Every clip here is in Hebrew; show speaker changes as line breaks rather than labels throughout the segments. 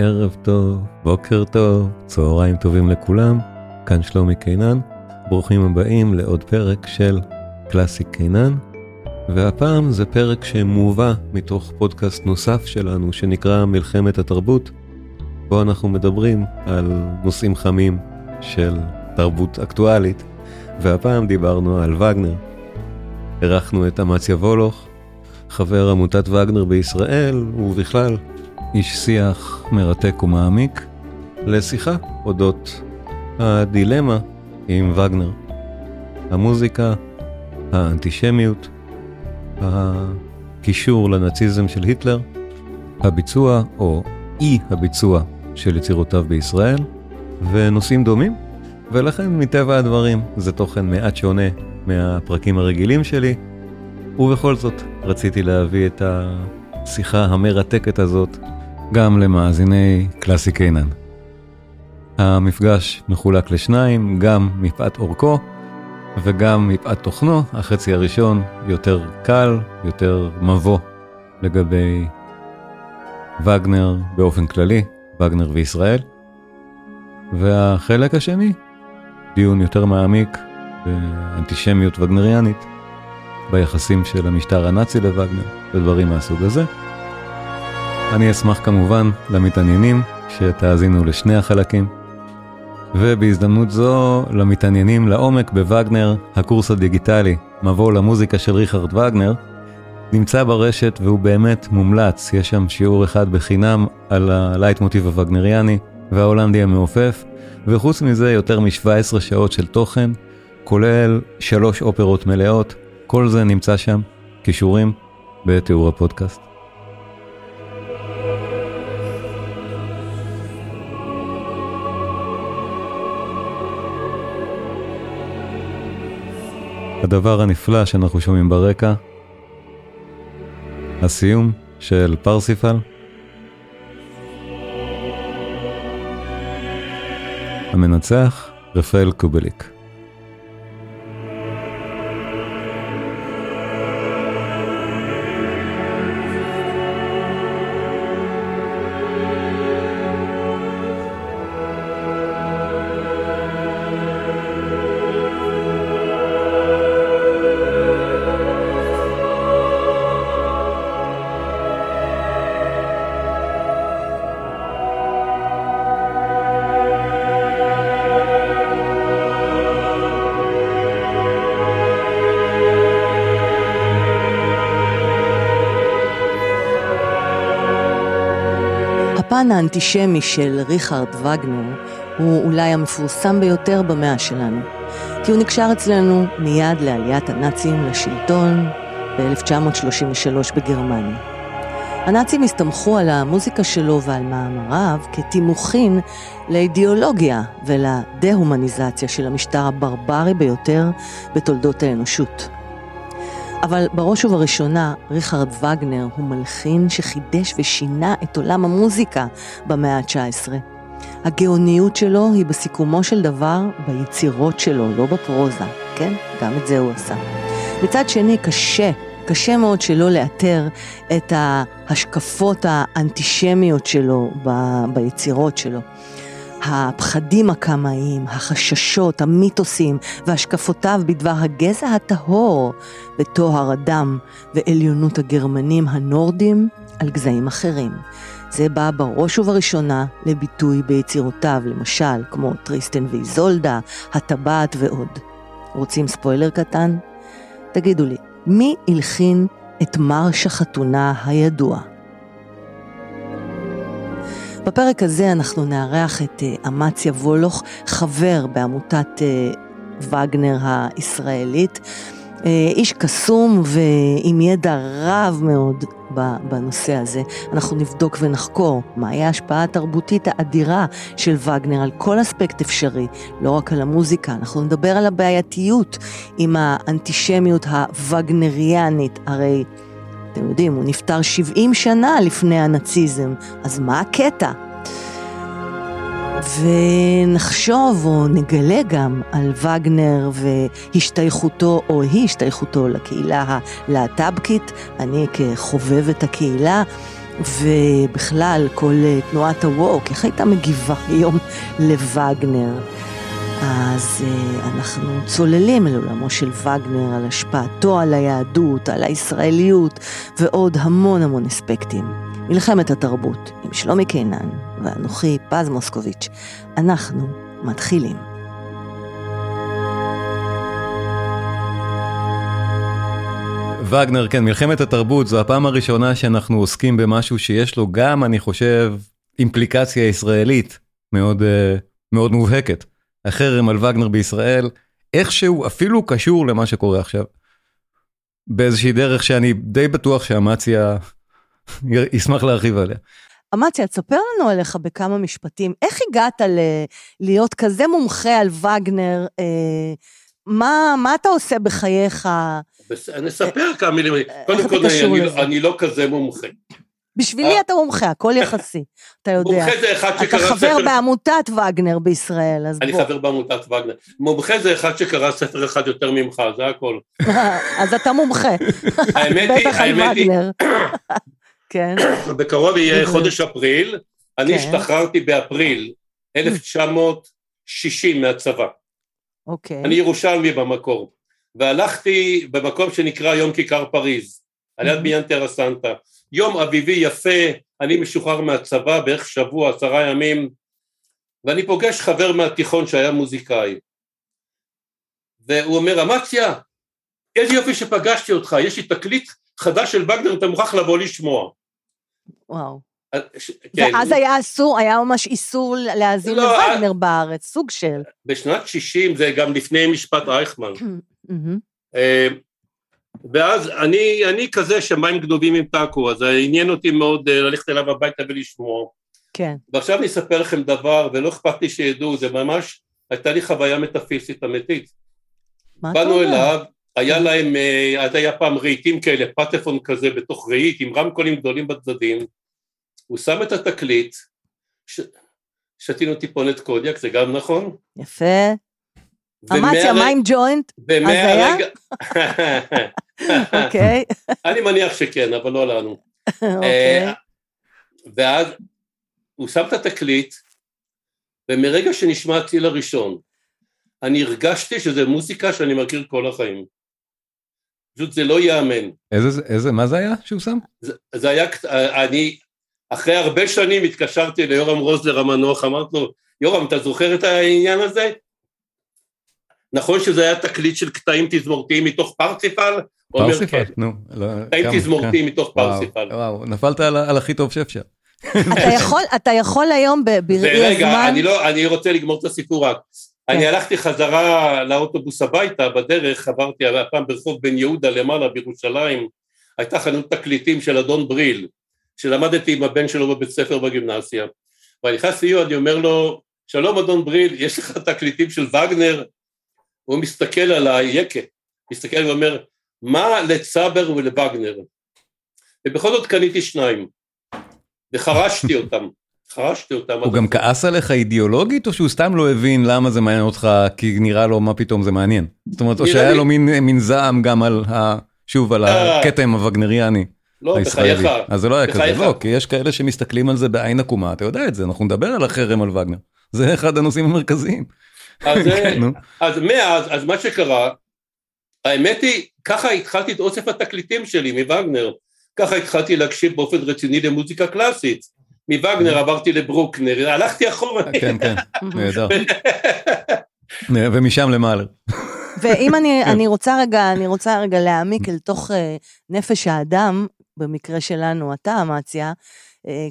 ערב טוב, בוקר טוב, צהריים טובים לכולם, כאן שלומי קינן, ברוכים הבאים לעוד פרק של קלאסיק קינן, והפעם זה פרק שמובא מתוך פודקאסט נוסף שלנו שנקרא מלחמת התרבות, בו אנחנו מדברים על נושאים חמים של תרבות אקטואלית, והפעם דיברנו על וגנר. אירחנו את אמציה וולוך, חבר עמותת וגנר בישראל, ובכלל איש שיח מרתק ומעמיק, לשיחה אודות הדילמה עם וגנר. המוזיקה, האנטישמיות, הקישור לנאציזם של היטלר, הביצוע או אי הביצוע של יצירותיו בישראל, ונושאים דומים, ולכן מטבע הדברים זה תוכן מעט שונה מהפרקים הרגילים שלי, ובכל זאת רציתי להביא את השיחה המרתקת הזאת גם למאזיני קלאסי קיינן. המפגש מחולק לשניים, גם מפאת אורכו וגם מפאת תוכנו, החצי הראשון יותר קל, יותר מבוא לגבי וגנר באופן כללי, וגנר וישראל. והחלק השני, דיון יותר מעמיק באנטישמיות וגנריאנית, ביחסים של המשטר הנאצי לווגנר ודברים מהסוג הזה. אני אשמח כמובן למתעניינים שתאזינו לשני החלקים. ובהזדמנות זו למתעניינים לעומק בווגנר, הקורס הדיגיטלי, מבוא למוזיקה של ריכרד וגנר, נמצא ברשת והוא באמת מומלץ, יש שם שיעור אחד בחינם על הלייט מוטיב הווגנריאני וההולנדי המעופף, וחוץ מזה יותר מ-17 שעות של תוכן, כולל שלוש אופרות מלאות, כל זה נמצא שם, קישורים בתיאור הפודקאסט. הדבר הנפלא שאנחנו שומעים ברקע, הסיום של פרסיפל. המנצח, רפאל קובליק.
הפן האנטישמי של ריכרד וגנר הוא אולי המפורסם ביותר במאה שלנו, כי הוא נקשר אצלנו מיד לעליית הנאצים לשלטון ב-1933 בגרמניה. הנאצים הסתמכו על המוזיקה שלו ועל מאמריו כתימוכין לאידיאולוגיה ולדה-הומניזציה של המשטר הברברי ביותר בתולדות האנושות. אבל בראש ובראשונה, ריכרד וגנר הוא מלחין שחידש ושינה את עולם המוזיקה במאה ה-19. הגאוניות שלו היא בסיכומו של דבר ביצירות שלו, לא בפרוזה, כן? גם את זה הוא עשה. מצד שני, קשה, קשה מאוד שלא לאתר את ההשקפות האנטישמיות שלו ב- ביצירות שלו. הפחדים הקמאיים, החששות, המיתוסים והשקפותיו בדבר הגזע הטהור וטוהר הדם ועליונות הגרמנים הנורדים על גזעים אחרים. זה בא בראש ובראשונה לביטוי ביצירותיו, למשל, כמו טריסטן ואיזולדה, הטבעת ועוד. רוצים ספוילר קטן? תגידו לי, מי הלחין את מרש החתונה הידוע? בפרק הזה אנחנו נארח את אה, אמציה וולוך, חבר בעמותת אה, וגנר הישראלית. אה, איש קסום ועם ידע רב מאוד בנושא הזה. אנחנו נבדוק ונחקור מהי ההשפעה התרבותית האדירה של וגנר על כל אספקט אפשרי, לא רק על המוזיקה, אנחנו נדבר על הבעייתיות עם האנטישמיות הווגנריאנית, הרי אתם יודעים, הוא נפטר 70 שנה לפני הנאציזם, אז מה הקטע? ונחשוב או נגלה גם על וגנר והשתייכותו או אי השתייכותו לקהילה הלהט"בקית, אני כחובבת הקהילה, ובכלל, כל אה, תנועת הווק, איך הייתה מגיבה היום לווגנר? אז uh, אנחנו צוללים אל עולמו של וגנר, על השפעתו על היהדות, על הישראליות, ועוד המון המון אספקטים. מלחמת התרבות, עם שלומי קינן ואנוכי פז מוסקוביץ'. אנחנו מתחילים.
וגנר, כן, מלחמת התרבות זו הפעם הראשונה שאנחנו עוסקים במשהו שיש לו גם, אני חושב, אימפליקציה ישראלית מאוד, אה, מאוד מובהקת. החרם על וגנר בישראל, איכשהו אפילו קשור למה שקורה עכשיו. באיזושהי דרך שאני די בטוח שאמציה ישמח להרחיב עליה.
אמציה, תספר לנו עליך בכמה משפטים. איך הגעת ל- להיות כזה מומחה על וגנר? אה, מה, מה אתה עושה בחייך?
אני אספר כמה מילים. קודם כל, אני, לא- אני לא כזה מומחה.
בשבילי אתה מומחה, הכל יחסי, אתה יודע.
מומחה זה אחד שקרא
ספר... אתה חבר בעמותת וגנר בישראל, אז בוא.
אני חבר בעמותת וגנר. מומחה זה אחד שקרא ספר אחד יותר ממך, זה הכל.
אז אתה מומחה.
האמת היא,
בטח על וגנר. כן.
בקרוב יהיה חודש אפריל, אני כן. השתחררתי באפריל 1960 מהצבא.
אוקיי.
אני ירושלמי במקור, והלכתי במקום שנקרא יום כיכר פריז, על יד בניין טרסנטה. יום אביבי יפה, אני משוחרר מהצבא בערך שבוע, עשרה ימים, ואני פוגש חבר מהתיכון שהיה מוזיקאי. והוא אומר, אמציה, איזה יופי שפגשתי אותך, יש לי תקליט חדש של וגנר, אתה מוכרח לבוא לשמוע.
וואו. ש... כן. ואז היה אסור, היה ממש איסור להאזין לא, לווגנר I... בארץ, סוג של.
בשנת 60' זה גם לפני משפט אייכמן. אה, ואז אני, אני כזה שמים גנובים עם טאקו, אז עניין אותי מאוד אה, ללכת אליו הביתה ולשמוע.
כן.
ועכשיו אני אספר לכם דבר, ולא אכפת לי שידעו, זה ממש, הייתה לי חוויה מטאפיסית אמיתית.
מה אתה אומר?
באנו אליו, היה להם, אה, אז היה פעם רהיטים כאלה, פטפון כזה בתוך רהיט, עם רמקולים גדולים בצדדים, הוא שם את התקליט, ש... שתינו טיפונת קודיאק, זה גם נכון?
יפה. אמציה, מה עם ג'וינט? אז היה? אוקיי.
אני מניח שכן, אבל לא לנו.
אוקיי.
אה, ואז הוא שם את התקליט, ומרגע שנשמע הטיל הראשון, אני הרגשתי שזה מוזיקה שאני מכיר כל החיים. פשוט זה לא ייאמן.
איזה, איזה, מה זה היה שהוא שם?
זה, זה היה, אני, אחרי הרבה שנים התקשרתי ליורם רוזלר המנוח, אמרתי לו, יורם, אתה זוכר את העניין הזה? נכון שזה היה תקליט של קטעים תזמורתיים מתוך פרסיפל?
פרסיפל, כן. נו.
לא, קטעים תזמורתיים מתוך פרסיפל.
וואו, נפלת על הכי טוב שאפשר.
אתה יכול היום בראי הזמן...
רגע, לא, אני רוצה לגמור את הסיפור רק. אני כן. הלכתי חזרה לאוטובוס הביתה, בדרך עברתי הפעם ברחוב בן יהודה למעלה בירושלים, הייתה חנות תקליטים של אדון בריל, שלמדתי עם הבן שלו בבית ספר בגימנסיה. ואני נכנס לי, אני אומר לו, שלום אדון בריל, יש לך תקליטים של וגנר? הוא מסתכל עליי, יקה, מסתכל ואומר, מה לצבר ולווגנר? ובכל זאת קניתי שניים, וחרשתי אותם. חרשתי אותם.
הוא גם כעס עליך אידיאולוגית, או שהוא סתם לא הבין למה זה מעניין אותך, כי נראה לו מה פתאום זה מעניין? זאת אומרת, או שהיה לו מין זעם גם על, שוב, על
אה.
הכתם הווגנריאני.
לא, בחייך.
אז זה לא היה כזה, לא, כי יש כאלה שמסתכלים על זה בעין עקומה, אתה יודע את זה, אנחנו נדבר על החרם על וגנר. זה אחד הנושאים המרכזיים.
אז, כן, אז מאז, אז מה שקרה, האמת היא, ככה התחלתי את אוסף התקליטים שלי מווגנר, ככה התחלתי להקשיב באופן רציני למוזיקה קלאסית. מווגנר עברתי לברוקנר, הלכתי אחורה.
כן, כן, נהדר. ומשם למעלה.
ואם אני, אני רוצה רגע, אני רוצה רגע להעמיק אל תוך uh, נפש האדם, במקרה שלנו, אתה, אמציה,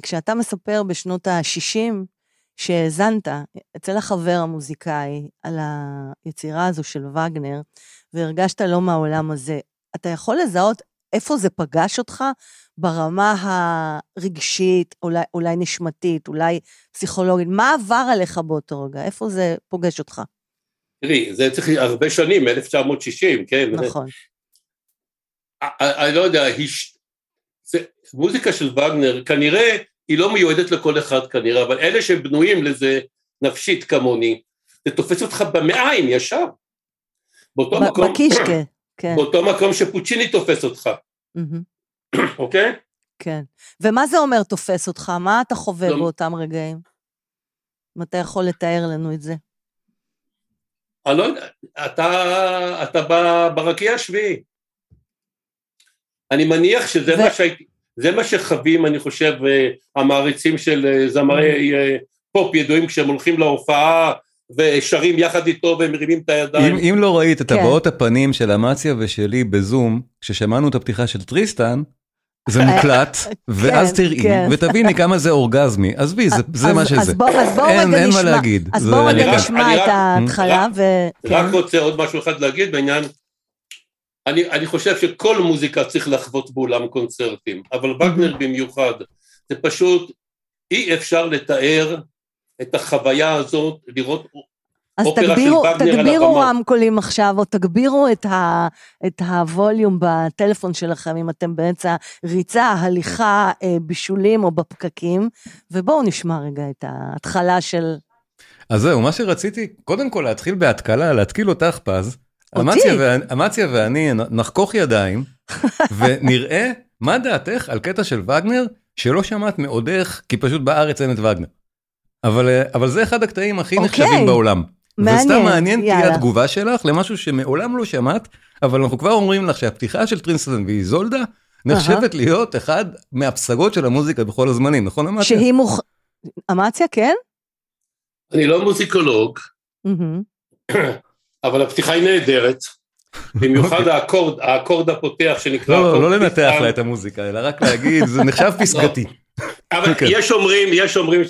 כשאתה מספר בשנות ה-60, שהאזנת אצל החבר המוזיקאי על היצירה הזו של וגנר, והרגשת לא מהעולם הזה, אתה יכול לזהות איפה זה פגש אותך ברמה הרגשית, אולי, אולי נשמתית, אולי פסיכולוגית? מה עבר עליך באותו רגע? איפה זה פוגש אותך?
תראי, זה צריך הרבה שנים, 1960, כן?
נכון.
אני לא יודע, זה, מוזיקה של וגנר, כנראה היא לא מיועדת לכל אחד כנראה, אבל אלה שבנויים לזה נפשית כמוני, זה תופס אותך במעיים ישר.
באותו ב- מקום, בקישקה, כן.
באותו מקום שפוצ'יני תופס אותך, אוקיי?
כן. ומה זה אומר תופס אותך? מה אתה חווה
לא-
באותם רגעים? אם אתה יכול לתאר לנו את זה.
אני לא יודע, אתה, אתה ברקיע השביעי. אני מניח שזה
ו-
מה שהייתי, זה מה שחווים, אני חושב, אה, המעריצים של אה, זמרי אה, פופ ידועים כשהם הולכים להופעה ושרים יחד איתו ומרימים את הידיים.
אם, אם לא ראית את
כן.
הבעות הפנים של אמציה ושלי בזום, כששמענו את הפתיחה של טריסטן, זה מוקלט, ואז תראי,
כן.
ותביני כמה זה אורגזמי. עזבי, זה, זה
אז-
מה שזה.
אז בוא, אז בואו
אין,
רגע
אין
נשמע.
מה להגיד.
אז בואו
אני
רגע
רק-
נשמע
אני
את
רק-
ההתחלה, ו... כן.
רק רוצה עוד משהו אחד להגיד בעניין, אני, אני חושב שכל מוזיקה צריך לחוות באולם קונצרטים, אבל וגנר במיוחד, זה פשוט אי אפשר לתאר את החוויה הזאת, לראות
אז
אופרה של
תגבירו,
וגנר על
תגבירו. רמקולים עכשיו, או תגבירו את, ה, את הווליום בטלפון שלכם, אם אתם באמצע ריצה, הליכה, אה, בישולים או בפקקים, ובואו נשמע רגע את ההתחלה של...
אז זהו, מה שרציתי, קודם כל להתחיל בהתקלה, להתקיל אותך פז. אמציה ואני- אמציה ואני נחכוך ידיים, ונראה מה דעתך על קטע של וגנר, שלא שמעת מעודך, כי פשוט בארץ אין את וגנר. אבל, אה, אבל זה אחד הקטעים הכי
אוקיי.
נחשבים בעולם.
מעניין,
וסתם מעניין תהיה. התגובה שלך למשהו שמעולם לא שמעת, אבל אנחנו כבר אומרים לך שהפתיחה של טריסטן ואיזולדה נחשבת להיות אחד מהפסגות של המוזיקה בכל הזמנים, נכון אמציה?
שהיא מוכ... אמציה, כן?
אני לא מוזיקולוג,
מהמם.
אבל הפתיחה היא נהדרת, במיוחד האקורד, האקורד הפותח שנקרא...
לא, לא, לא לנתח. לה את המוזיקה, אלא רק להגיד, זה נחשב פסגתי.
אבל
כן.
יש אומרים, יש אומרים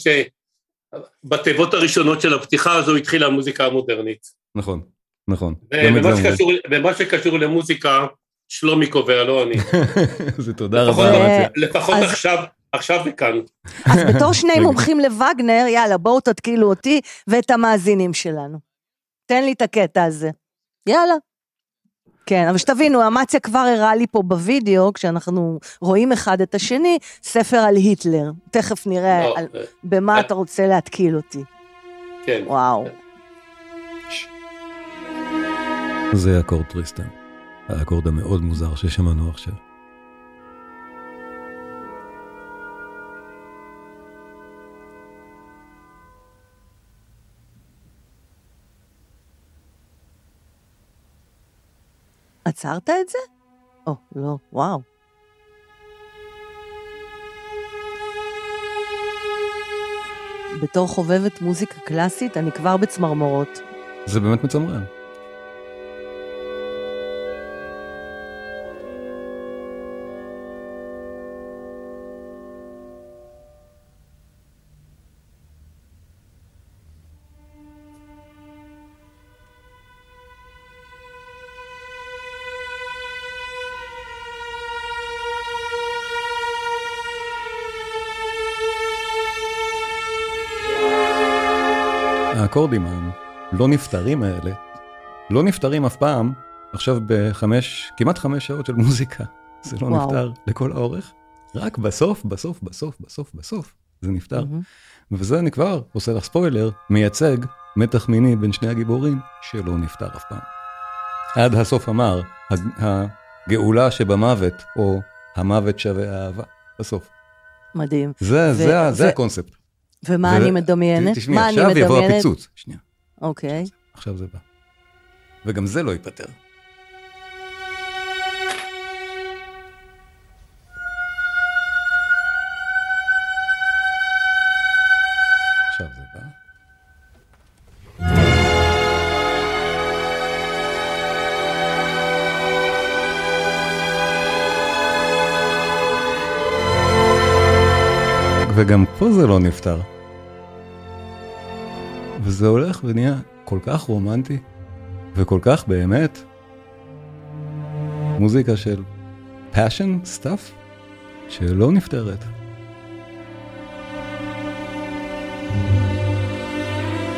שבתיבות הראשונות של הפתיחה הזו התחילה המוזיקה המודרנית.
נכון, נכון.
ומה. שקשור, למוזיקה, שלומי קובע, לא אני.
זה תודה
לפחות-
רבה.
לפחות
אז-
עכשיו, עכשיו וכאן.
אז בתור שני. מומחים לווגנר, יאללה, בואו תתקילו אותי ואת המאזינים שלנו. תן לי את הקטע הזה. יאללה. כן, אבל שתבינו, אמציה כבר הראה לי פה בווידאו, כשאנחנו רואים אחד את השני, ספר על היטלר. תכף נראה
לא,
על,
אה,
במה אתה רוצה להתקיל אותי.
כן.
וואו.
זה אקורד טריסטן, האקורד המאוד מוזר ששמענו עכשיו.
עצרת את זה? או, לא, וואו. בתור חובבת מוזיקה קלאסית, אני כבר בצמרמורות.
זה באמת מצמרר. האקורדים הלא נפתרים האלה, לא נפתרים אף פעם, עכשיו בחמש, כמעט חמש שעות של מוזיקה. זה לא
וואו.
נפתר לכל האורך, רק בסוף, בסוף, בסוף, בסוף, בסוף, זה נפתר.
מהמם.
וזה אני כבר עושה לך ספוילר, מייצג מתח מיני בין שני הגיבורים שלא נפתר אף פעם. עד הסוף אמר, הג- הגאולה שבמוות, או המוות שווה אהבה, בסוף.
מדהים.
זה,
ו-
זה, ה- זה
ו-
הקונספט.
ומה
ו-
אני מדמיינת?
תשמעי, עכשיו יבוא
מדמיינת?
הפיצוץ. שנייה,
אוקיי.
עכשיו זה בא. וגם זה לא ייפתר. עכשיו זה בא. וגם פה זה לא נפתר. וזה הולך ונהיה כל כך רומנטי, וכל כך באמת מוזיקה של passion stuff, שלא נפתרת.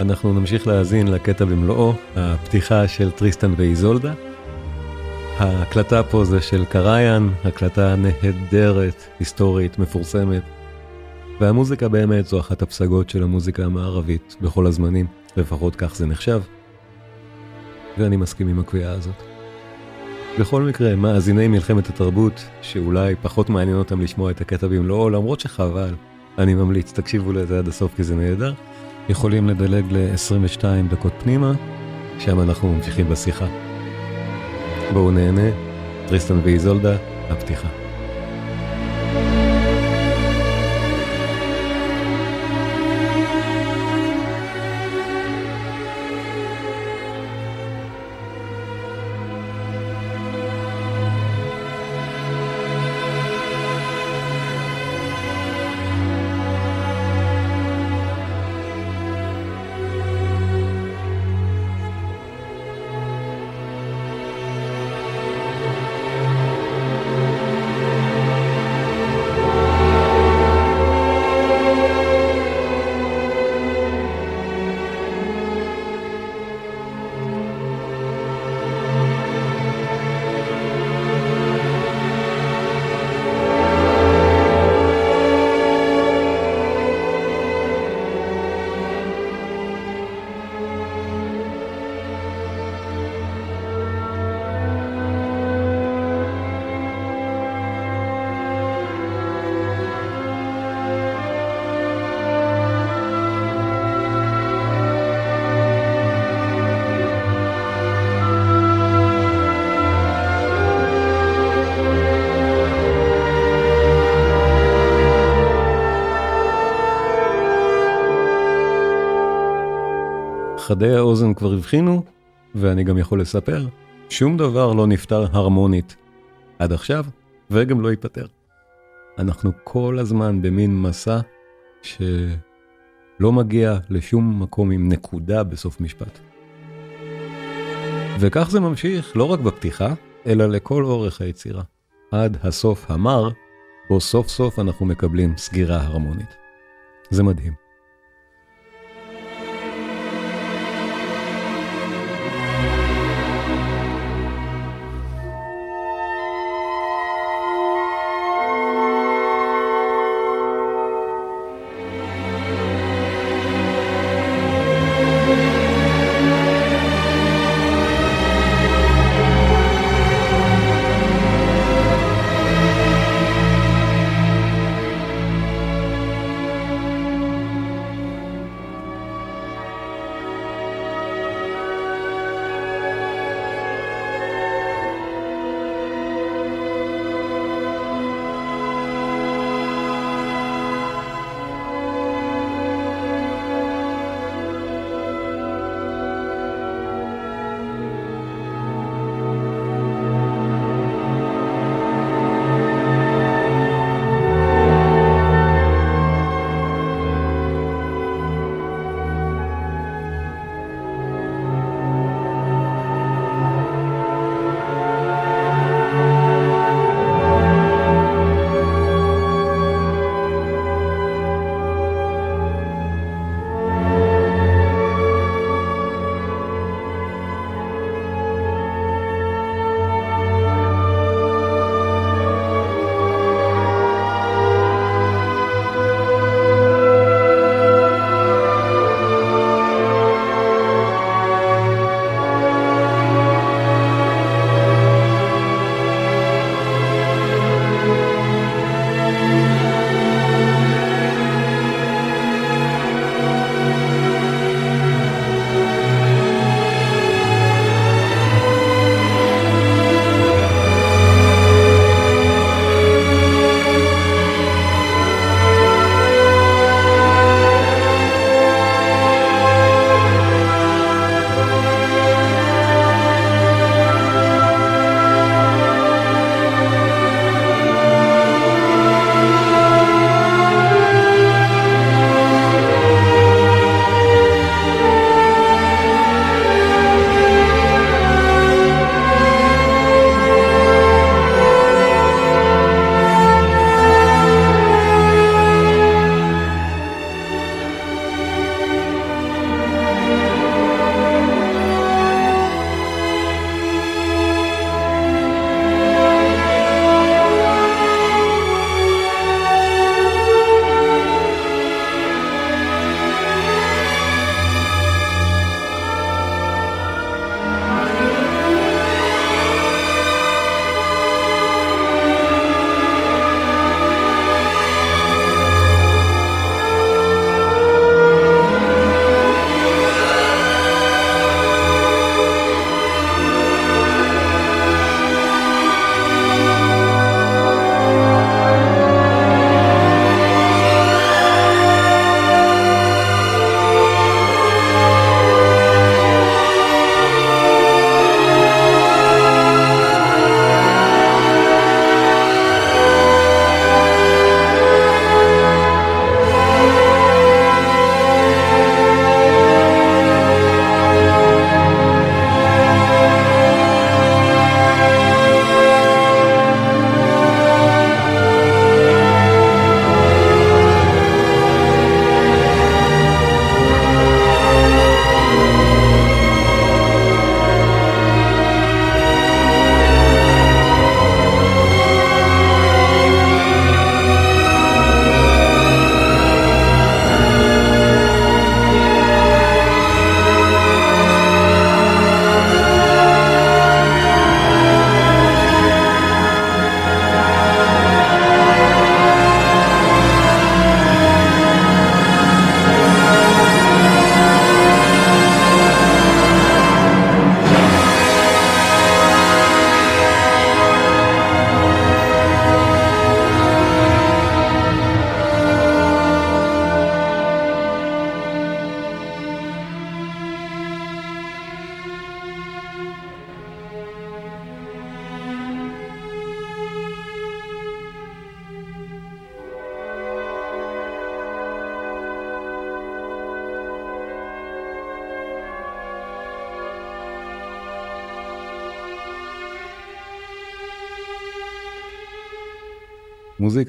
אנחנו נמשיך להאזין לקטע במלואו, הפתיחה של טריסטן ואיזולדה. ההקלטה פה זה של קראיין, הקלטה נהדרת, היסטורית, מפורסמת. והמוזיקה באמת זו אחת הפסגות של המוזיקה המערבית בכל הזמנים, לפחות כך זה נחשב. ואני מסכים עם הקביעה הזאת. בכל מקרה, מאזיני מלחמת התרבות, שאולי פחות מעניין אותם לשמוע את הקטע במלואו, למרות שחבל, אני ממליץ, תקשיבו לזה עד הסוף כי זה נהדר. יכולים לדלג ל-22 דקות פנימה, שם אנחנו ממשיכים בשיחה. בואו נהנה, טריסטן ואיזולדה, הפתיחה. חדי האוזן כבר הבחינו, ואני גם יכול לספר, שום דבר לא נפתר הרמונית עד עכשיו, וגם לא ייפתר. אנחנו כל הזמן במין מסע שלא מגיע לשום מקום עם נקודה בסוף משפט. וכך זה ממשיך לא רק בפתיחה, אלא לכל אורך היצירה, עד הסוף המר, בו סוף סוף אנחנו מקבלים סגירה הרמונית. זה מדהים.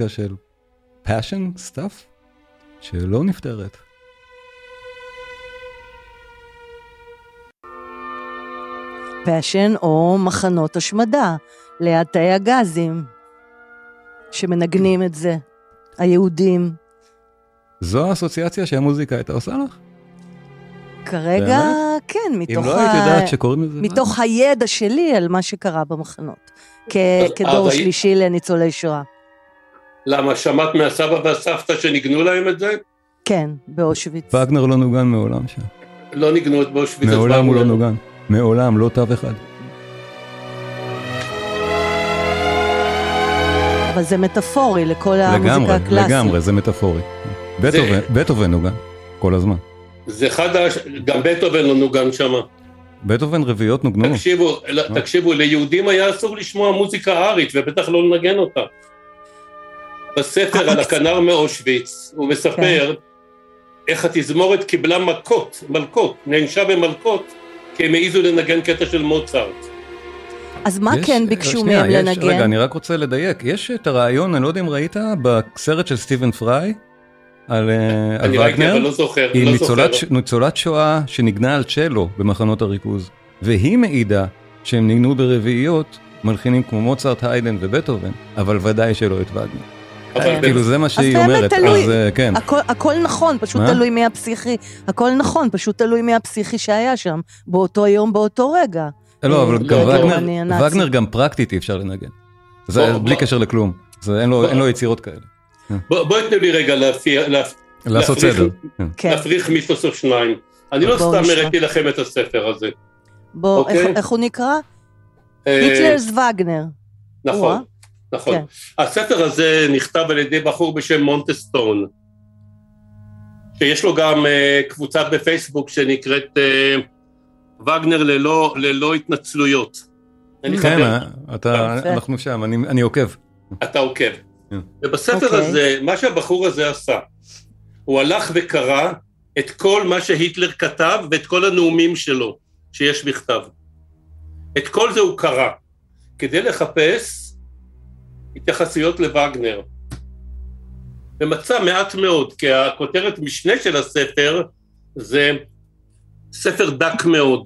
מוזיקה של passion stuff שלא נפתרת.
passion או מחנות השמדה ליד תאי הגזים, שמנגנים את זה, היהודים.
זו האסוציאציה שהמוזיקה הייתה עושה לך?
כרגע,
באמת?
כן,
אם
מתוך,
לא היית יודעת שקוראים לזה...
מתוך הידע שלי על מה שקרה במחנות, כ-
אז-
כדור
אז היית-
שלישי לניצולי שואה.
למה, שמעת מהסבא והסבתא שניגנו להם את זה?
כן, באושוויץ.
וגנר לא נוגן מעולם שם.
לא ניגנו את באושוויץ.
מעולם הוא לא
וגנר.
נוגן. מעולם, לא תו אחד.
אבל זה מטאפורי לכל המוזיקה
לגמרי,
הקלאסית.
לגמרי, זה מטאפורי. בטהובן, בטהובן נוגן, כל הזמן.
זה אחד, ה... גם בטהובן לא נוגן שם.
בטהובן רביעיות נוגנו.
תקשיבו, לא? תקשיבו, ליהודים היה אסור לשמוע מוזיקה ארית, ובטח לא לנגן אותה. בספר על הכנר מאושוויץ, הוא מספר איך התזמורת קיבלה מכות, מלקות, נענשה במלקות, כי הם העזו לנגן קטע של מוצרט.
אז מה
יש-
כן ביקשו
שנייה,
מהם
יש-
לנגן?
רגע, אני רק רוצה לדייק. יש את הרעיון, אני לא יודע אם ראית, בסרט של סטיבן פריי, על אה, על
אני ראיתי, אבל
וגנר,
לא זוכר,
היא
לא
ניצולת,
זוכר.
ש- ניצולת שואה שניגנה על צ'לו במחנות הריכוז, והיא מעידה שהם ניגנו ברביעיות מלחינים כמו מוצרט, היידן ובטהובן, אבל ודאי שלא את וגנר. כאילו זה מה שהיא אומרת. אז אה, כן.
הכל, נכון, פשוט? תלוי מי הפסיכי, הכל נכון, פשוט תלוי מי הפסיכי שהיה שם, באותו יום, באותו רגע.
לא, אבל
אה,
גם
לא,
וגנר. וגנר גם פרקטית אי אפשר לנגן. זה בלי. קשר לכלום. אין לו- יצירות כאלה.
בוא- בואי תנו לי רגע
לעשות סדר. כן.
להפריך מיתוס או שניים. אני לא סתם. הראיתי לכם את הספר הזה.
בוא,
אוקיי.
איך, הוא נקרא?
אה,
היטלרס וגנר.
נכון. נכון.
כן.
הספר הזה נכתב על ידי בחור בשם מונטסטון, שיש לו גם אה, קבוצה בפייסבוק שנקראת אה, וגנר ללא, ללא התנצלויות.
כן, אה, אתה. אנחנו שם, אני אני עוקב.
אתה עוקב.
כן.
ובספר
אוקיי.
הזה, מה שהבחור הזה עשה, הוא הלך וקרא את כל מה שהיטלר כתב ואת כל הנאומים שלו שיש בכתב. את כל זה הוא קרא, כדי לחפש התייחסויות לווגנר. ומצא מעט מאוד, כי הכותרת משנה של הספר זה ספר דק מאוד.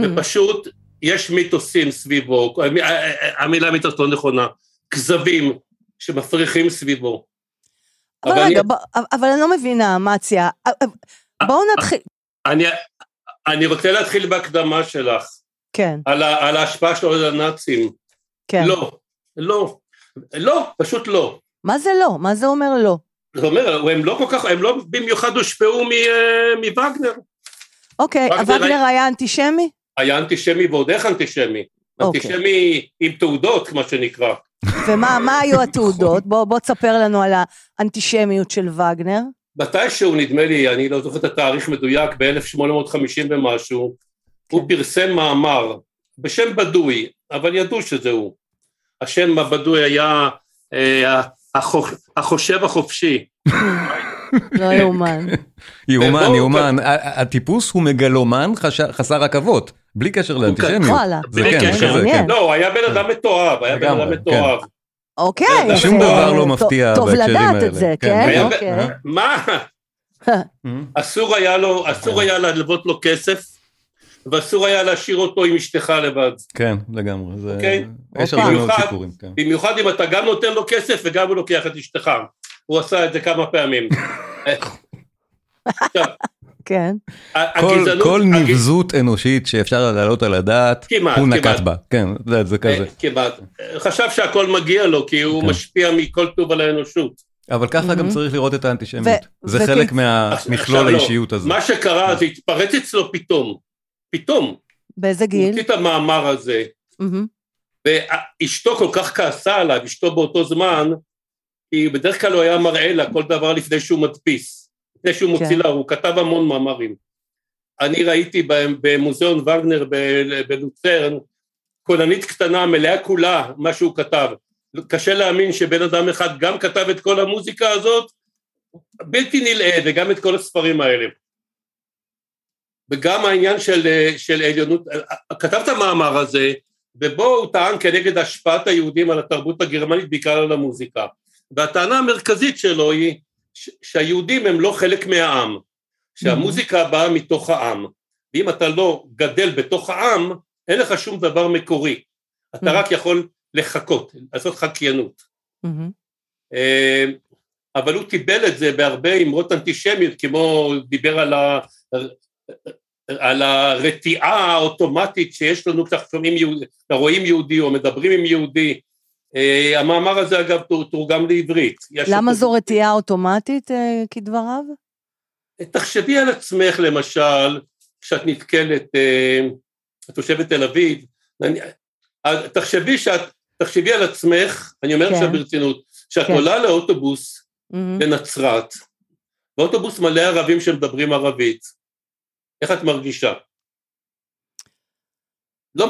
ופשוט יש מיתוסים סביבו, המילה מיתוס לא נכונה, כזבים שמפריחים סביבו.
אבל
אבל
רגע,
אני-
אבל אני לא מבינה, אמציה. בואו נתחיל,
אני, אני רוצה להתחיל בהקדמה שלך,
כן,
על, ה, על ההשפעה שלו על הנאצים.
כן.
לא, לא, לא, פשוט לא.
מה זה לא? מה זה אומר לא?
זאת אומרת, הם לא כל כך, הם לא במיוחד הושפעו אה, מווגנר.
אוקיי,
וגנר
וגנר היה אנטישמי?
היה אנטישמי ועוד איך אנטישמי.
אוקיי.
אנטישמי עם תעודות, מה שנקרא.
ומה מה היו התעודות? בוא בוא תספר לנו על האנטישמיות של וגנר.
מתישהו, נדמה לי, אני לא זוכר את התאריך מדויק, ב-1850 ומשהו, הוא פרסם מאמר בשם בדוי, אבל ידעו שזה הוא. השם הבדוי היה אה, החוש- החושב החופשי.
לא יאומן.
יאומן, יאומן. הטיפוס הוא מגלומן חסר עכבות, בלי קשר לאנטישמיות. זה
בלי
כן. כן.
לא, הוא היה בן אדם מתועב, היה בן אדם
כן.
מתועב.
אוקיי.
שום
דבר לא
טוב-
מפתיע
טוב
בהקשרים
לדעת
האלה.
את זה,
כן,
כן? אוקיי.
מה? אסור היה לו, אסור היה ללוות לו כסף, ואסור היה להשאיר אותו עם אשתך לבד.
כן, לגמרי. זה-
אוקיי.
יש
הופה.
הרבה מאוד סיפורים. כן.
במיוחד אם אתה גם נותן לו כסף וגם הוא לוקח את אשתך. הוא עשה את זה כמה פעמים. עכשיו,
כן.
הגזענות...
כל נבזות אנושית שאפשר להעלות על הדעת,
כמעט,
הוא נקט. בה. כן, זה כזה.
אה, כמעט. חשב שהכל מגיע לו, כי הוא
כן.
משפיע מכל טוב על האנושות.
אבל ככה גם
מהמם.
צריך לראות את האנטישמיות. זה חלק מהמכלול
לא.
האישיות הזה.
מה שקרה, זה התפרץ אצלו פתאום. פתאום.
באיזה
הוא
גיל?
הוציא את המאמר הזה. ואשתו כל כך כעסה עליו, אשתו באותו זמן, כי בדרך כלל הוא היה מראה לה כל דבר לפני שהוא מדפיס, לפני שהוא מוציא
כן.
לה, הוא כתב המון מאמרים. אני ראיתי במוזיאון וגנר בלוצרן, כוננית קטנה מלאה כולה, מה שהוא כתב. קשה להאמין שבן אדם אחד גם כתב את כל המוזיקה הזאת, בלתי נלאה, וגם את כל הספרים האלה. וגם העניין של, של עליונות, כתב את המאמר הזה ובו הוא טען כנגד השפעת היהודים על התרבות הגרמנית, בעיקר על המוזיקה. והטענה המרכזית שלו היא שהיהודים הם לא חלק מהעם, שהמוזיקה באה מתוך העם, ואם אתה לא גדל בתוך העם, אין לך שום דבר מקורי, אתה רק יכול לחכות, לעשות חקיינות. אה, אבל הוא קיבל את זה בהרבה אמרות אנטישמיות, כמו דיבר על, ה, על הרתיעה האוטומטית שיש לנו כשאנחנו יהודי, רואים יהודי או מדברים עם יהודי. אה, המאמר הזה אגב תורגם לעברית.
למה זו רתיעה אוטומטית אה, כדבריו?
תחשבי על עצמך למשל, כשאת נתקלת, את תושבת תל אביב, תחשבי שאת, תחשבי על עצמך, אני אומר עכשיו כן. ברצינות, שאת כן. עולה לאוטובוס mm-hmm. בנצרת, ואוטובוס מלא ערבים שמדברים ערבית, איך את מרגישה? לא,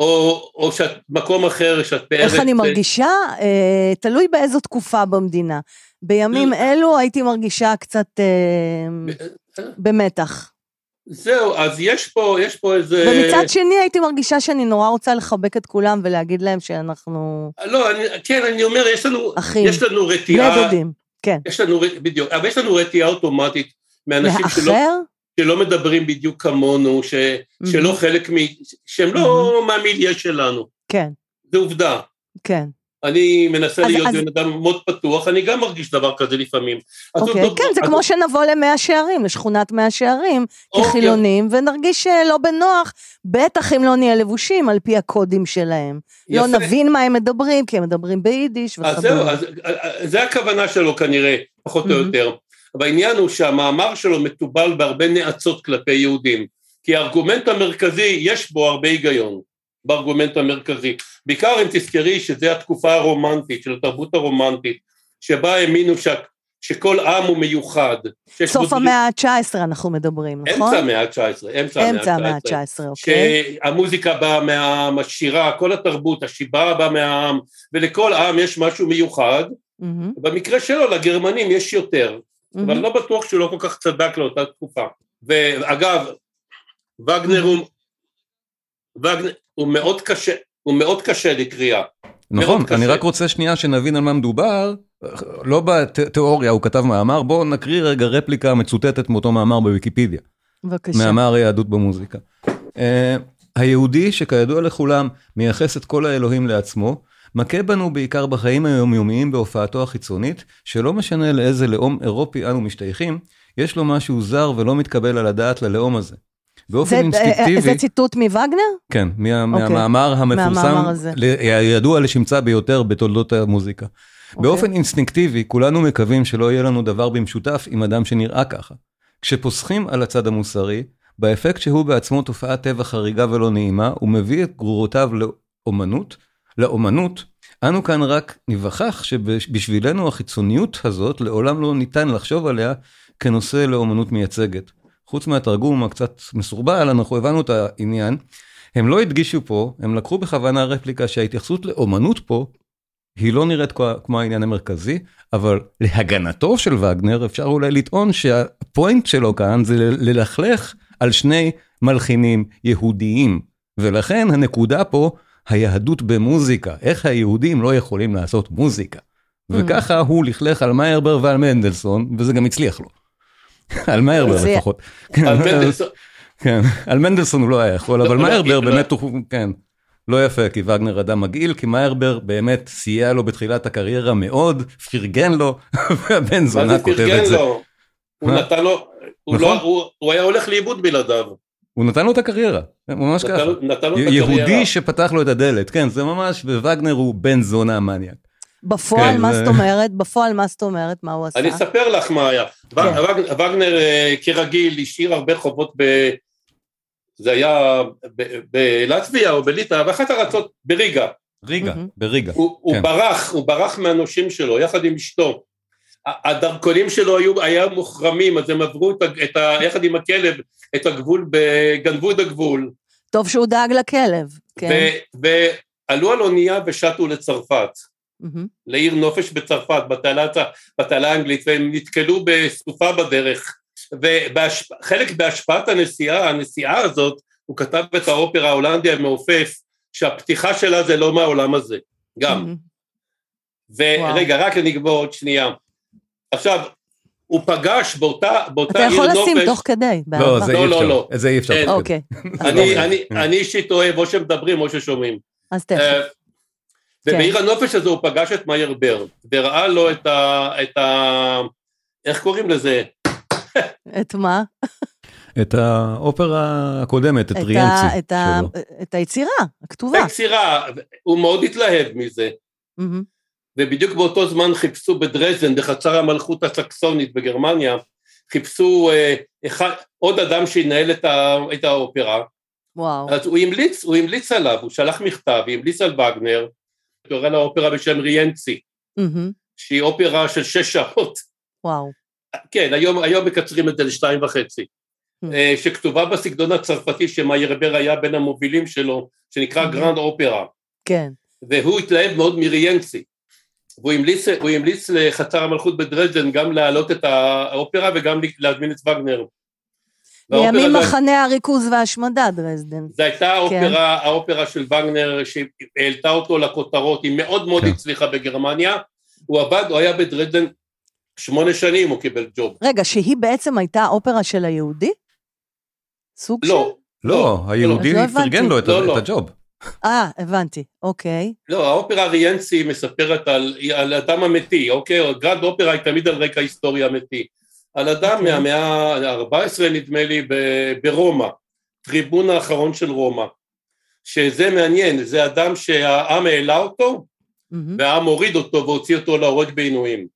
או, או שאת מקום אחר, שאת
פערת... איך אני מרגישה? אה, תלוי באיזו תקופה במדינה. בימים אלו הייתי מרגישה קצת אה, במתח.
זהו, אז יש פה, יש פה איזה...
ומצד שני הייתי מרגישה שאני נורא רוצה לחבק את כולם ולהגיד להם שאנחנו...
לא, אני, כן, אני אומר, יש לנו... אחים. יש לנו רתיעה...
בני דודים, כן.
יש לנו, בדיוק, אבל יש לנו רתיעה אוטומטית מאנשים שלא... שלא מדברים בדיוק כמונו, ש, mm-hmm. שלא חלק מ... שהם mm-hmm. לא מהמיליה שלנו.
כן.
זה עובדה.
כן.
אני מנסה אז, להיות אז... בן אדם מאוד פתוח, אני גם מרגיש דבר כזה לפעמים.
אוקיי, כן, זה אז... כמו שנבוא למאה שערים, לשכונת מאה שערים, אוקיי. כחילונים, ונרגיש אה, לא בנוח, בטח אם לא נהיה לבושים על פי הקודים שלהם. לא יפה. לא נבין מה הם מדברים, כי הם מדברים ביידיש
וכדומה. אז זהו, אז, אה, זה הכוונה שלו כנראה, פחות או יותר. אבל העניין הוא שהמאמר שלו מתובל בהרבה נאצות כלפי יהודים, כי הארגומנט המרכזי, יש בו הרבה היגיון. בארגומנט המרכזי. בעיקר אם תזכרי שזו התקופה הרומנטית, של התרבות הרומנטית, שבה האמינו ש... שכל עם הוא מיוחד.
סוף המאה ה-19 אנחנו מדברים, נכון?
אמצע המאה ה-19, אמצע
המאה ה-19, אוקיי.
שהמוזיקה באה מהעם, השירה, כל התרבות, השיבה באה מהעם, ולכל עם יש משהו מיוחד. Mm-hmm. במקרה שלו, לגרמנים יש יותר, mm-hmm. אבל לא בטוח שהוא לא כל כך צדק לאותה תקופה. ואגב, וגנר הוא... וגנר, הוא מאוד קשה, הוא מאוד קשה לקריאה.
נכון, אני רק רוצה שנייה שנבין על מה מדובר, לא בתיאוריה הוא כתב מאמר, בואו נקריא רגע רפליקה מצוטטת מאותו מאמר בוויקיפדיה.
בבקשה.
מאמר היהדות במוזיקה. Uh, היהודי שכידוע לכולם מייחס את כל האלוהים לעצמו, מכה בנו בעיקר בחיים היומיומיים בהופעתו החיצונית, שלא משנה לאיזה לאום אירופי אנו משתייכים, יש לו משהו זר ולא מתקבל על הדעת ללאום הזה. באופן זה, אינסטינקטיבי...
זה ציטוט מווגנר?
כן, מה, okay. אוקיי. מהמאמר המפורסם, הידוע לשמצה ביותר בתולדות המוזיקה. Okay. אוקיי. באופן אינסטינקטיבי, כולנו מקווים שלא יהיה לנו דבר במשותף עם אדם שנראה ככה. כשפוסחים על הצד המוסרי, באפקט שהוא בעצמו תופעת טבע חריגה ולא נעימה, הוא מביא את גרורותיו לאומנות, לאומנות, אנו כאן רק ניווכח שבשבילנו החיצוניות הזאת לעולם לא ניתן לחשוב עליה כנושא לאומנות מייצגת. חוץ מהתרגום הקצת מסורבל, אנחנו הבנו את העניין. הם לא הדגישו פה, הם לקחו בכוונה רפליקה שההתייחסות לאומנות פה, היא לא נראית כמו העניין המרכזי, אבל להגנתו של וגנר אפשר אולי לטעון שהפוינט שלו כאן זה ללכלך על שני מלחינים יהודיים, ולכן הנקודה פה, היהדות במוזיקה, איך היהודים לא יכולים לעשות מוזיקה. Mm. וככה הוא לכלך על מיירבר ועל מנדלסון, וזה גם הצליח לו. על מיירבר לפחות.
על מנדלסון.
כן, על מנדלסון הוא לא היה יכול, אבל מיירבר באמת הוא, כן, לא יפה, כי וגנר אדם מגעיל, כי מיירבר באמת סייע לו בתחילת הקריירה מאוד, פרגן לו, והבן זונה כותב את זה.
הוא נתן לו, הוא לא- נכון. היה הולך לאיבוד בלעדיו.
הוא נתן לו את הקריירה, ממש ככה. יהודי שפתח לו את הדלת, כן, זה ממש, ווגנר הוא בן זונה מניאק.
בפועל, כן, מה זאת אומרת? בפועל, מה זאת אומרת? מה הוא עשה?
אני אספר לך מה היה. כן. וגנר, אה, כרגיל, השאיר הרבה חובות ב... זה היה בלטביה או בליטא, באחת הארצות, בריגה.
ריגה, בריגה.
הוא כן. ברח, הוא ברח מהנושים שלו, יחד עם אשתו. הדרכונים שלו היו, היה מוחרמים, אז הם עברו את, את ה, יחד עם הכלב את הגבול, גנבו את הגבול.
טוב שהוא דאג לכלב, כן.
ועלו על אונייה ושטו לצרפת. mm-hmm. לעיר נופש בצרפת, בתעלה האנגלית, והם נתקלו בסופה בדרך, וחלק בהשפעת הנסיעה, הנסיעה הזאת, הוא כתב את האופרה ההולנדי המעופף, שהפתיחה שלה זה לא מהעולם הזה, גם. ורגע, רק אני אגבור עוד שנייה. עכשיו, הוא פגש באותה, באותה
אתה
עיר
יכול
נופש...
לשים תוך כדי,
לא, זה
לא,
אי
לא,
אפשר.
לא.
זה אי אפשר.
כן.
כדי.
אוקיי,
אני, אני, אני אישית אוהב או שמדברים או ששומעים.
אז תכף.
אה,
כן.
ובעיר הנופש הזו הוא פגש את מאייר בר, וראה לו את ה... את ה... איך קוראים לזה?
את מה?
את האופרה הקודמת, את ריאנצי שלו.
את היצירה, הכתובה.
היצירה, הוא מאוד התלהב מזה. ובדיוק באותו זמן חיפשו בדרזן, בחצר המלכות הסקסונית בגרמניה, חיפשו אה, אחד, עוד אדם שינהל את, ה, את האופרה,
וואו.
אז הוא המליץ, הוא המליץ עליו, הוא שלח מכתב, המליץ על וגנר, קורא לה אופרה בשם ריאנצי,
מהמם.
שהיא אופרה של שש שעות,
וואו.
כן, היום, היום מקצרים את זה לשתיים וחצי,
אממ.
אה, שכתובה בסגנון הצרפתי שמאיירבר היה בין המובילים שלו, שנקרא
אממ.
גרנד אופרה,
כן.
והוא התלהב מאוד מריאנצי. והוא המליץ, הוא המליץ לחצר המלכות בדרזדן גם להעלות את האופרה וגם להזמין את וגנר.
לימים
זה-
מחנה הריכוז וההשמדה, דרזדן.
זו הייתה האופרה, האופרה של וגנר שהעלתה אותו לכותרות, היא מאוד מאוד
כן.
הצליחה בגרמניה, הוא עבד, הוא היה בדרזדן שמונה שנים הוא קיבל ג'וב.
רגע, שהיא בעצם הייתה אופרה של היהודי? סוג של?
לא,
לא, היהודי
לא.
פרגן לו את
לא,
ה-
לא.
את הג'וב.
אה, הבנתי, אוקיי.
לא, האופרה ריאנסי מספרת על, על אדם אמיתי, אוקיי? גרנד אופרה היא תמיד על רקע היסטורי אמיתי. על אדם
אוקיי.
מהמאה ה-14 נדמה לי ב- ברומא, טריבון האחרון של רומא. שזה מעניין, זה אדם שהעם העלה אותו,
מהמם.
והעם הוריד אותו והוציא אותו להורג בעינויים.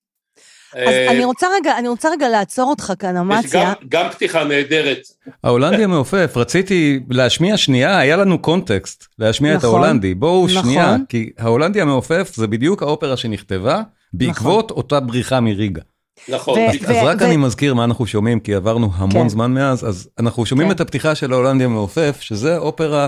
אז
אה,
אני רוצה רגע, אני רוצה רגע לעצור אותך כאן,
יש
אמציה.
גם, גם פתיחה נהדרת.
ההולנדי המעופף, רציתי להשמיע שנייה, היה לנו קונטקסט להשמיע את
נכון,
ההולנדי. בואו
נכון.
שנייה, כי ההולנדי המעופף זה בדיוק האופרה שנכתבה בעקבות אותה בריחה מריגה.
נכון.
ו-
אז
ו-
רק
ו-
אני מזכיר מה אנחנו שומעים, כי עברנו המון
כן.
זמן מאז, אז אנחנו שומעים
כן.
את הפתיחה של ההולנדי המעופף, שזה אופרה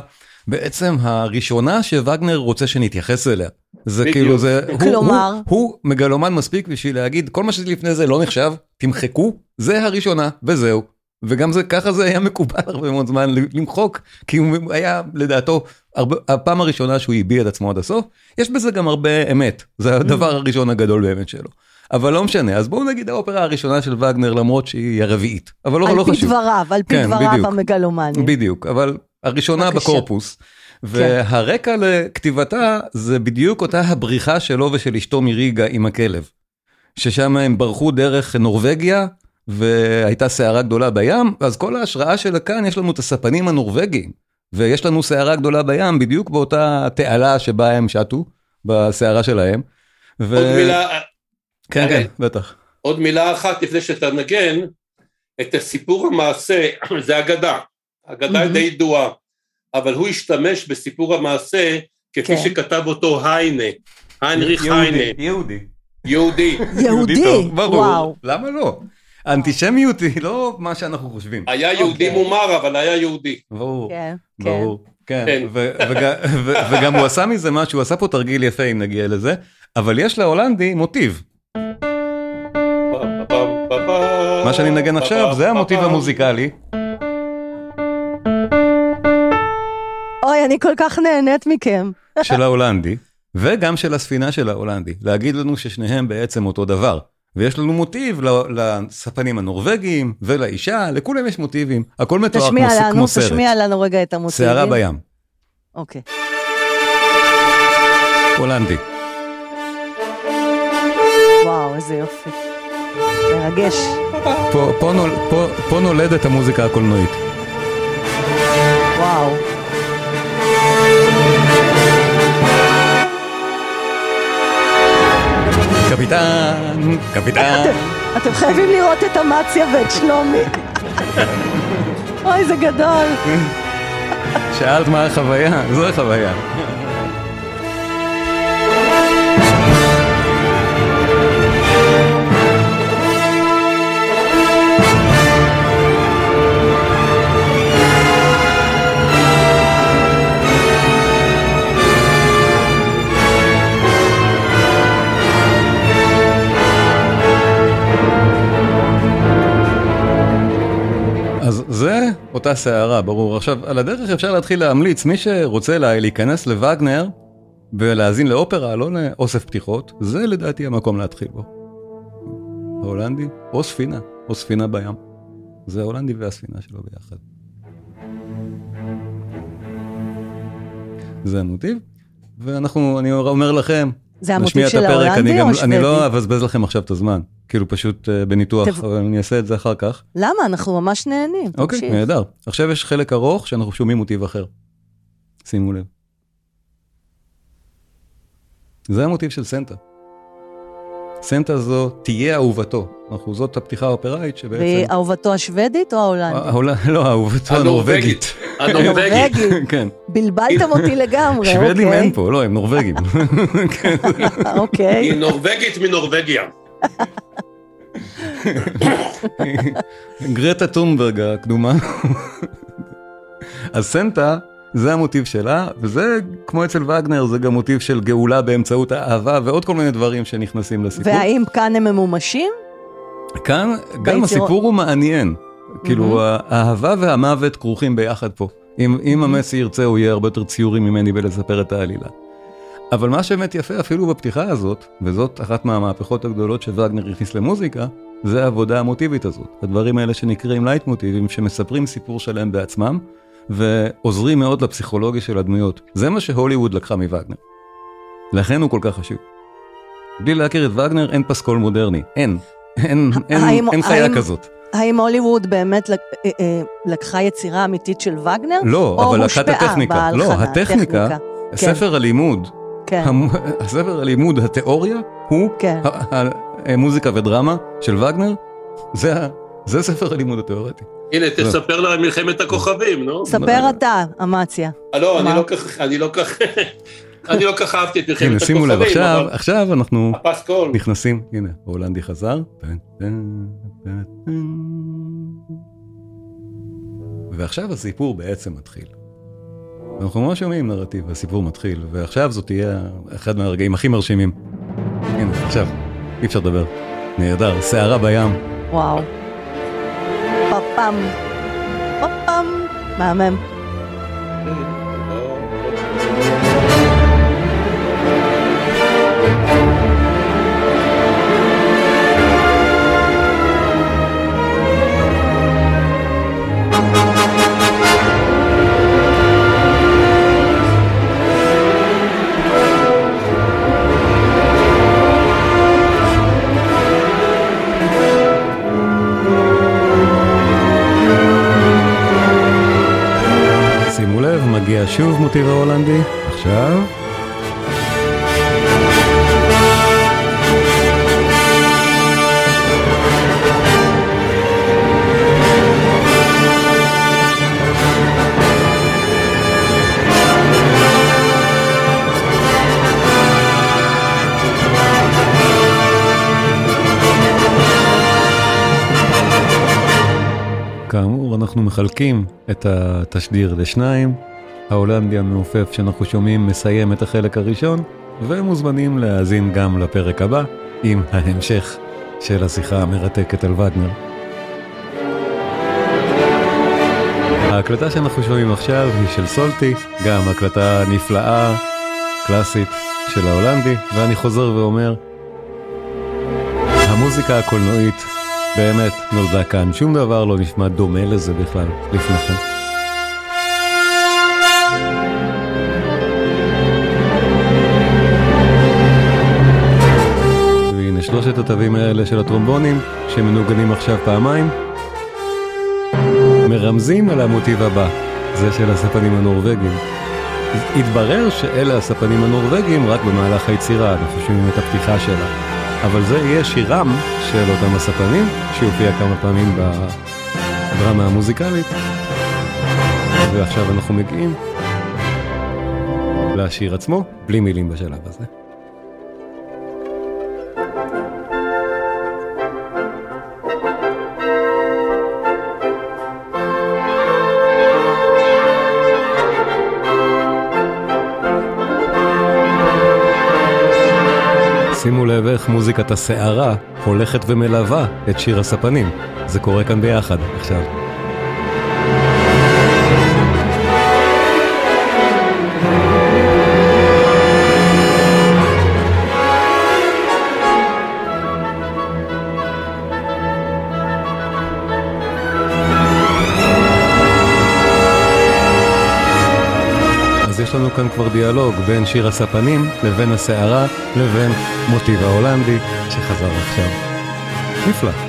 בעצם הראשונה שווגנר רוצה שנתייחס אליה. זה
בדיוק.
כאילו זה, הוא-
כלומר?
הוא, הוא מגלומן מספיק בשביל להגיד כל מה שלפני זה לא נחשב, תמחקו, זה הראשונה וזהו. וגם זה ככה זה היה מקובל הרבה מאוד זמן למחוק, כי הוא היה לדעתו הרבה, הפעם הראשונה שהוא הביע את עצמו עד הסוף, יש בזה גם הרבה אמת, זה הדבר הראשון הגדול באמת שלו. אבל לא משנה, אז בואו נגיד האופרה הראשונה של וגנר למרות שהיא הרביעית, אבל לא,
על
לא
פי
חשוב.
דבריו, על פי
כן,
דבריו. המגלומניים.
בדיוק, אבל הראשונה
בבקשה. כן.
בקורפוס. והרקע לכתיבתה זה בדיוק אותה הבריחה שלו ושל אשתו מריגה עם הכלב. ששם הם ברחו דרך נורבגיה והייתה סערה גדולה בים, אז כל ההשראה שלה כאן יש לנו את הספנים הנורבגיים. ויש לנו סערה גדולה בים בדיוק באותה תעלה שבה הם שטו, בסערה שלהם. ו...
עוד מילה,
כן,
אוקיי.
כן, בטח.
עוד מילה אחת לפני שאתה נגן, את הסיפור המעשה, זה אגדה, אגדה
מהמם.
די ידועה, אבל הוא השתמש בסיפור המעשה כפי
כן.
שכתב אותו היינה, היינריך
יהודי,
היינה,
יהודי.
יהודי.
יהודי,
טוב, ברור.
וואו.
למה לא? האנטישמיות היא לא מה שאנחנו חושבים.
היה יהודי
אוקיי.
מומר, אבל היה יהודי.
ברור.
כן, כן.
ברור. כן,
כן.
ו- וג- ו- וגם הוא עשה מזה משהו, הוא עשה פה תרגיל יפה אם נגיע לזה, אבל יש להולנדי מוטיב. מה שאני מנגן עכשיו זה המוטיב המוזיקלי.
אוי, אני כל כך נהנית מכם.
של ההולנדי, וגם של הספינה של ההולנדי, להגיד לנו ששניהם בעצם אותו דבר. ויש לנו מוטיב לספנים הנורבגיים ולאישה, לכולם יש מוטיבים, הכל מתואר כמו,
תשמיע לנו,
כמו סרט.
תשמיע לנו רגע את המוטיבים.
סערה בים,
אוקיי.
הולנדי.
וואו, איזה יופי. מרגש.
פה, פה, נול, פה, פה נולדת המוזיקה הקולנועית. קפיטן, קפיטן.
אתם חייבים לראות את אמציה ואת שלומי. אוי, זה גדול.
שאלת מה החוויה? זו החוויה. אותה סערה, ברור. עכשיו, על הדרך אפשר להתחיל להמליץ, מי שרוצה לה, להיכנס לווגנר ולהאזין לאופרה, לא לאוסף פתיחות, זה לדעתי המקום להתחיל בו. ההולנדי, או ספינה, או ספינה בים. זה ההולנדי והספינה שלו ביחד. זה המוטיב, ואנחנו, אני אומר לכם,
זה המוטיב של
אני
ההולנדי או
אני לא
השוודי?
אבזבז לכם עכשיו את הזמן, כאילו פשוט אה, בניתוח,
תב-
אבל אני אעשה את זה אחר כך.
למה? אנחנו ממש נהנים.
אוקיי,
תמשיך.
נהדר. עכשיו יש חלק ארוך שאנחנו שומעים מוטיב אחר. שימו לב. זה המוטיב של סנטה. סנטה זו תהיה אהובתו. אנחנו, זאת הפתיחה האופראית שבעצם...
ואהובתו השוודית או ההולנדית?
ההול- לא, אהובתו הנורבגית.
הנורבגית.
כן.
בלבלתם אותי לגמרי,
שוודים
אוקיי.
אין פה, לא, הם נורבגים. כן.
אוקיי.
היא נורבגית מנורבגיה.
גרטה טונברג הקדומה. אז סנטה זה המוטיב שלה, וזה כמו אצל וגנר, זה גם מוטיב של גאולה באמצעות האהבה ועוד כל מיני דברים שנכנסים לסיפור.
והאם כאן הם ממומשים?
כאן גם הסיפור הוא מעניין. כאילו האהבה והמוות כרוכים ביחד פה. אם, אם אמציה ירצה הוא יהיה הרבה יותר ציורי ממני בלספר את העלילה. אבל מה שבאמת יפה אפילו בפתיחה הזאת, וזאת אחת מהמהפכות הגדולות שווגנר הכניס למוזיקה, זה העבודה המוטיבית הזאת. הדברים האלה שנקראים לייטמוטיבים, שמספרים סיפור שלם בעצמם, ועוזרים מאוד לפסיכולוגיה של הדמויות. זה מה שהוליווד לקחה מווגנר. לכן הוא כל כך חשוב. בלי להכיר את וגנר אין פסקול מודרני, אין. אין, אין,
האם-
אין חיה
האם-
כזאת.
האם הוליווד באמת אה, אה, לקחה יצירה אמיתית של וגנר?
לא, אבל לקחה את הטכניקה. לא, הטכניקה,
הטכניקה.
ספר הלימוד,
כן,
הספר הלימוד, התיאוריה, הוא
כן.
המוזיקה ודרמה של וגנר, זה זה ספר הלימוד התיאורטי.
הנה, תספר לה על מלחמת הכוכבים, נו.
ספר אתה, אמציה.
אה, לא? אני לא כך, אני לא כך, אני לא כך אהבתי את
הנה,
מלחמת
שימו לב,
הכוכבים,
עכשיו, עכשיו אנחנו נכנסים, הנה, ההולנדי חזר. ועכשיו הסיפור בעצם מתחיל. אנחנו ממש שומעים נרטיב, הסיפור מתחיל, ועכשיו זאת תהיה אחד מהרגעים הכי מרשימים. הנה, עכשיו, אי אפשר לדבר. נהדר, סערה בים.
וואו. פפם. פפם. מהמם.
מוטיב ההולנדי, עכשיו. כאמור, אנחנו מחלקים את התשדיר לשניים. ההולנדי המעופף שאנחנו שומעים מסיים את החלק הראשון, ומוזמנים להאזין גם לפרק הבא עם ההמשך של השיחה המרתקת על וגנר. ההקלטה שאנחנו שומעים עכשיו היא של סולטי, גם הקלטה נפלאה, קלאסית של ההולנדי, ואני חוזר ואומר, המוזיקה הקולנועית באמת נולדה כאן, שום דבר לא נשמע דומה לזה בכלל לפני כן. שלושת התווים האלה של הטרומבונים, שמנוגנים עכשיו פעמיים, מרמזים על המוטיב הבא, זה של הספנים הנורבגים. התברר שאלה הספנים הנורבגים רק במהלך היצירה, אנחנו שומעים את הפתיחה שלה. אבל זה יהיה שירם של אותם הספנים, שיופיע כמה פעמים בדרמה המוזיקלית. ועכשיו אנחנו מגיעים לשיר עצמו, בלי מילים בשלב הזה. לב איך מוזיקת הסערה הולכת ומלווה את שיר הספנים. זה קורה כאן ביחד עכשיו. כאן כבר דיאלוג בין שיר הספנים לבין הסערה לבין מוטיב ההולנדי שחזר עכשיו. נפלא.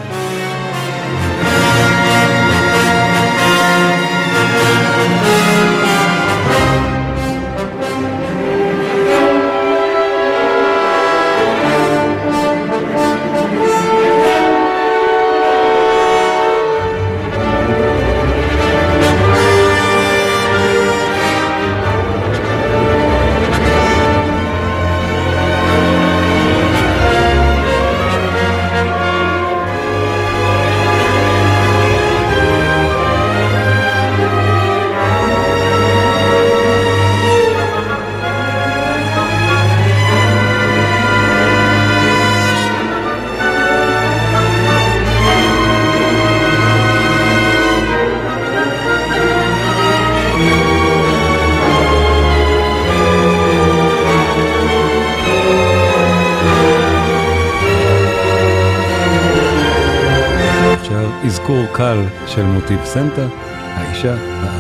של מוטיב סנטה, האישה האהובה.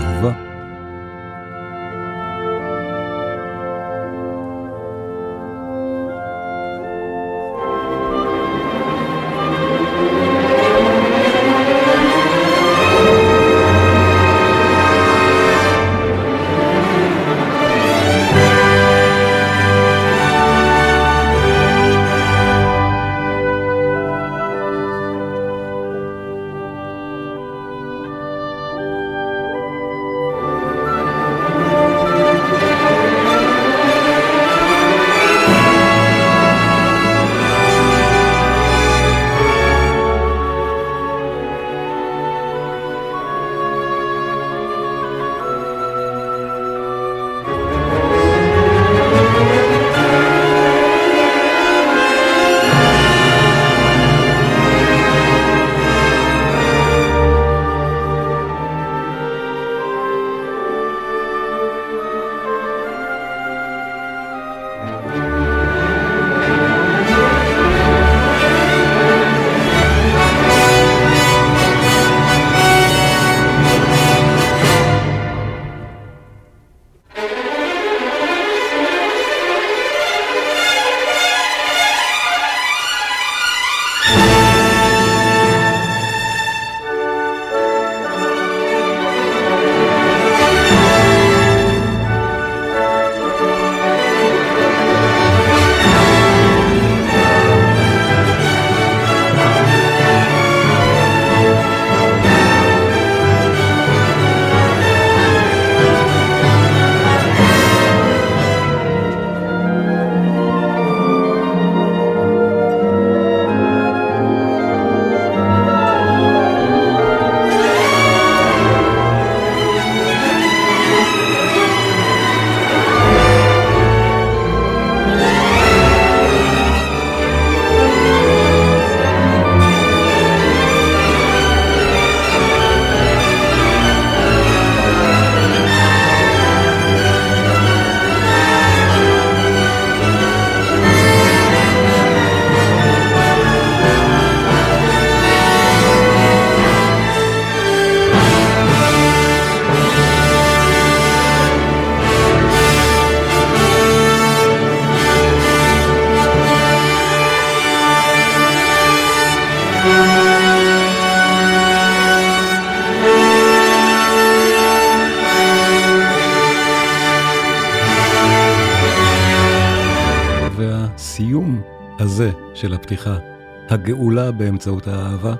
באמצעות האהבה,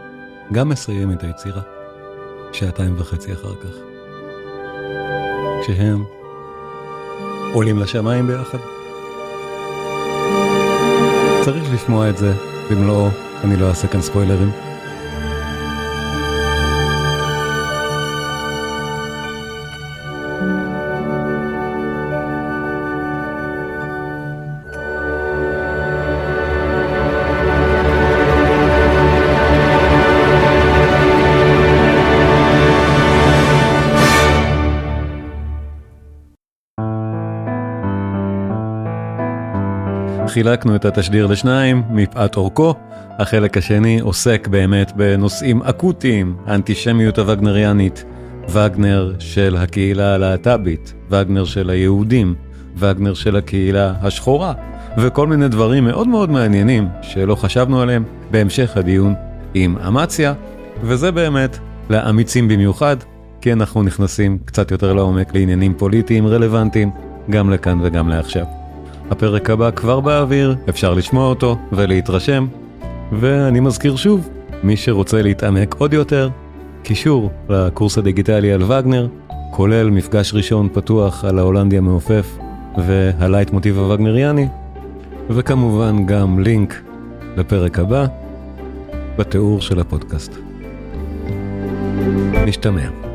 גם מסיים את היצירה, שעתיים וחצי אחר כך. כשהם עולים לשמיים ביחד. צריך לשמוע את זה, במלואו, אני לא אעשה כאן ספוילרים. חילקנו את התשדיר לשניים, מפאת אורכו. החלק השני עוסק באמת בנושאים אקוטיים, האנטישמיות הווגנריאנית, וגנר של הקהילה הלהט"בית, וגנר של היהודים, וגנר של הקהילה השחורה, וכל מיני דברים מאוד מאוד מעניינים שלא חשבנו עליהם בהמשך הדיון עם אמציה, וזה באמת לאמיצים במיוחד, כי אנחנו נכנסים קצת יותר לעומק לעניינים פוליטיים רלוונטיים, גם לכאן וגם לעכשיו. הפרק הבא כבר באוויר, אפשר לשמוע אותו ולהתרשם, ואני מזכיר שוב, מי שרוצה להתעמק עוד יותר, קישור לקורס הדיגיטלי על וגנר, כולל מפגש ראשון פתוח על ההולנדי המעופף והלייט מוטיב הווגנריאני, וכמובן גם לינק לפרק הבא בתיאור של הפודקאסט. נשתמע.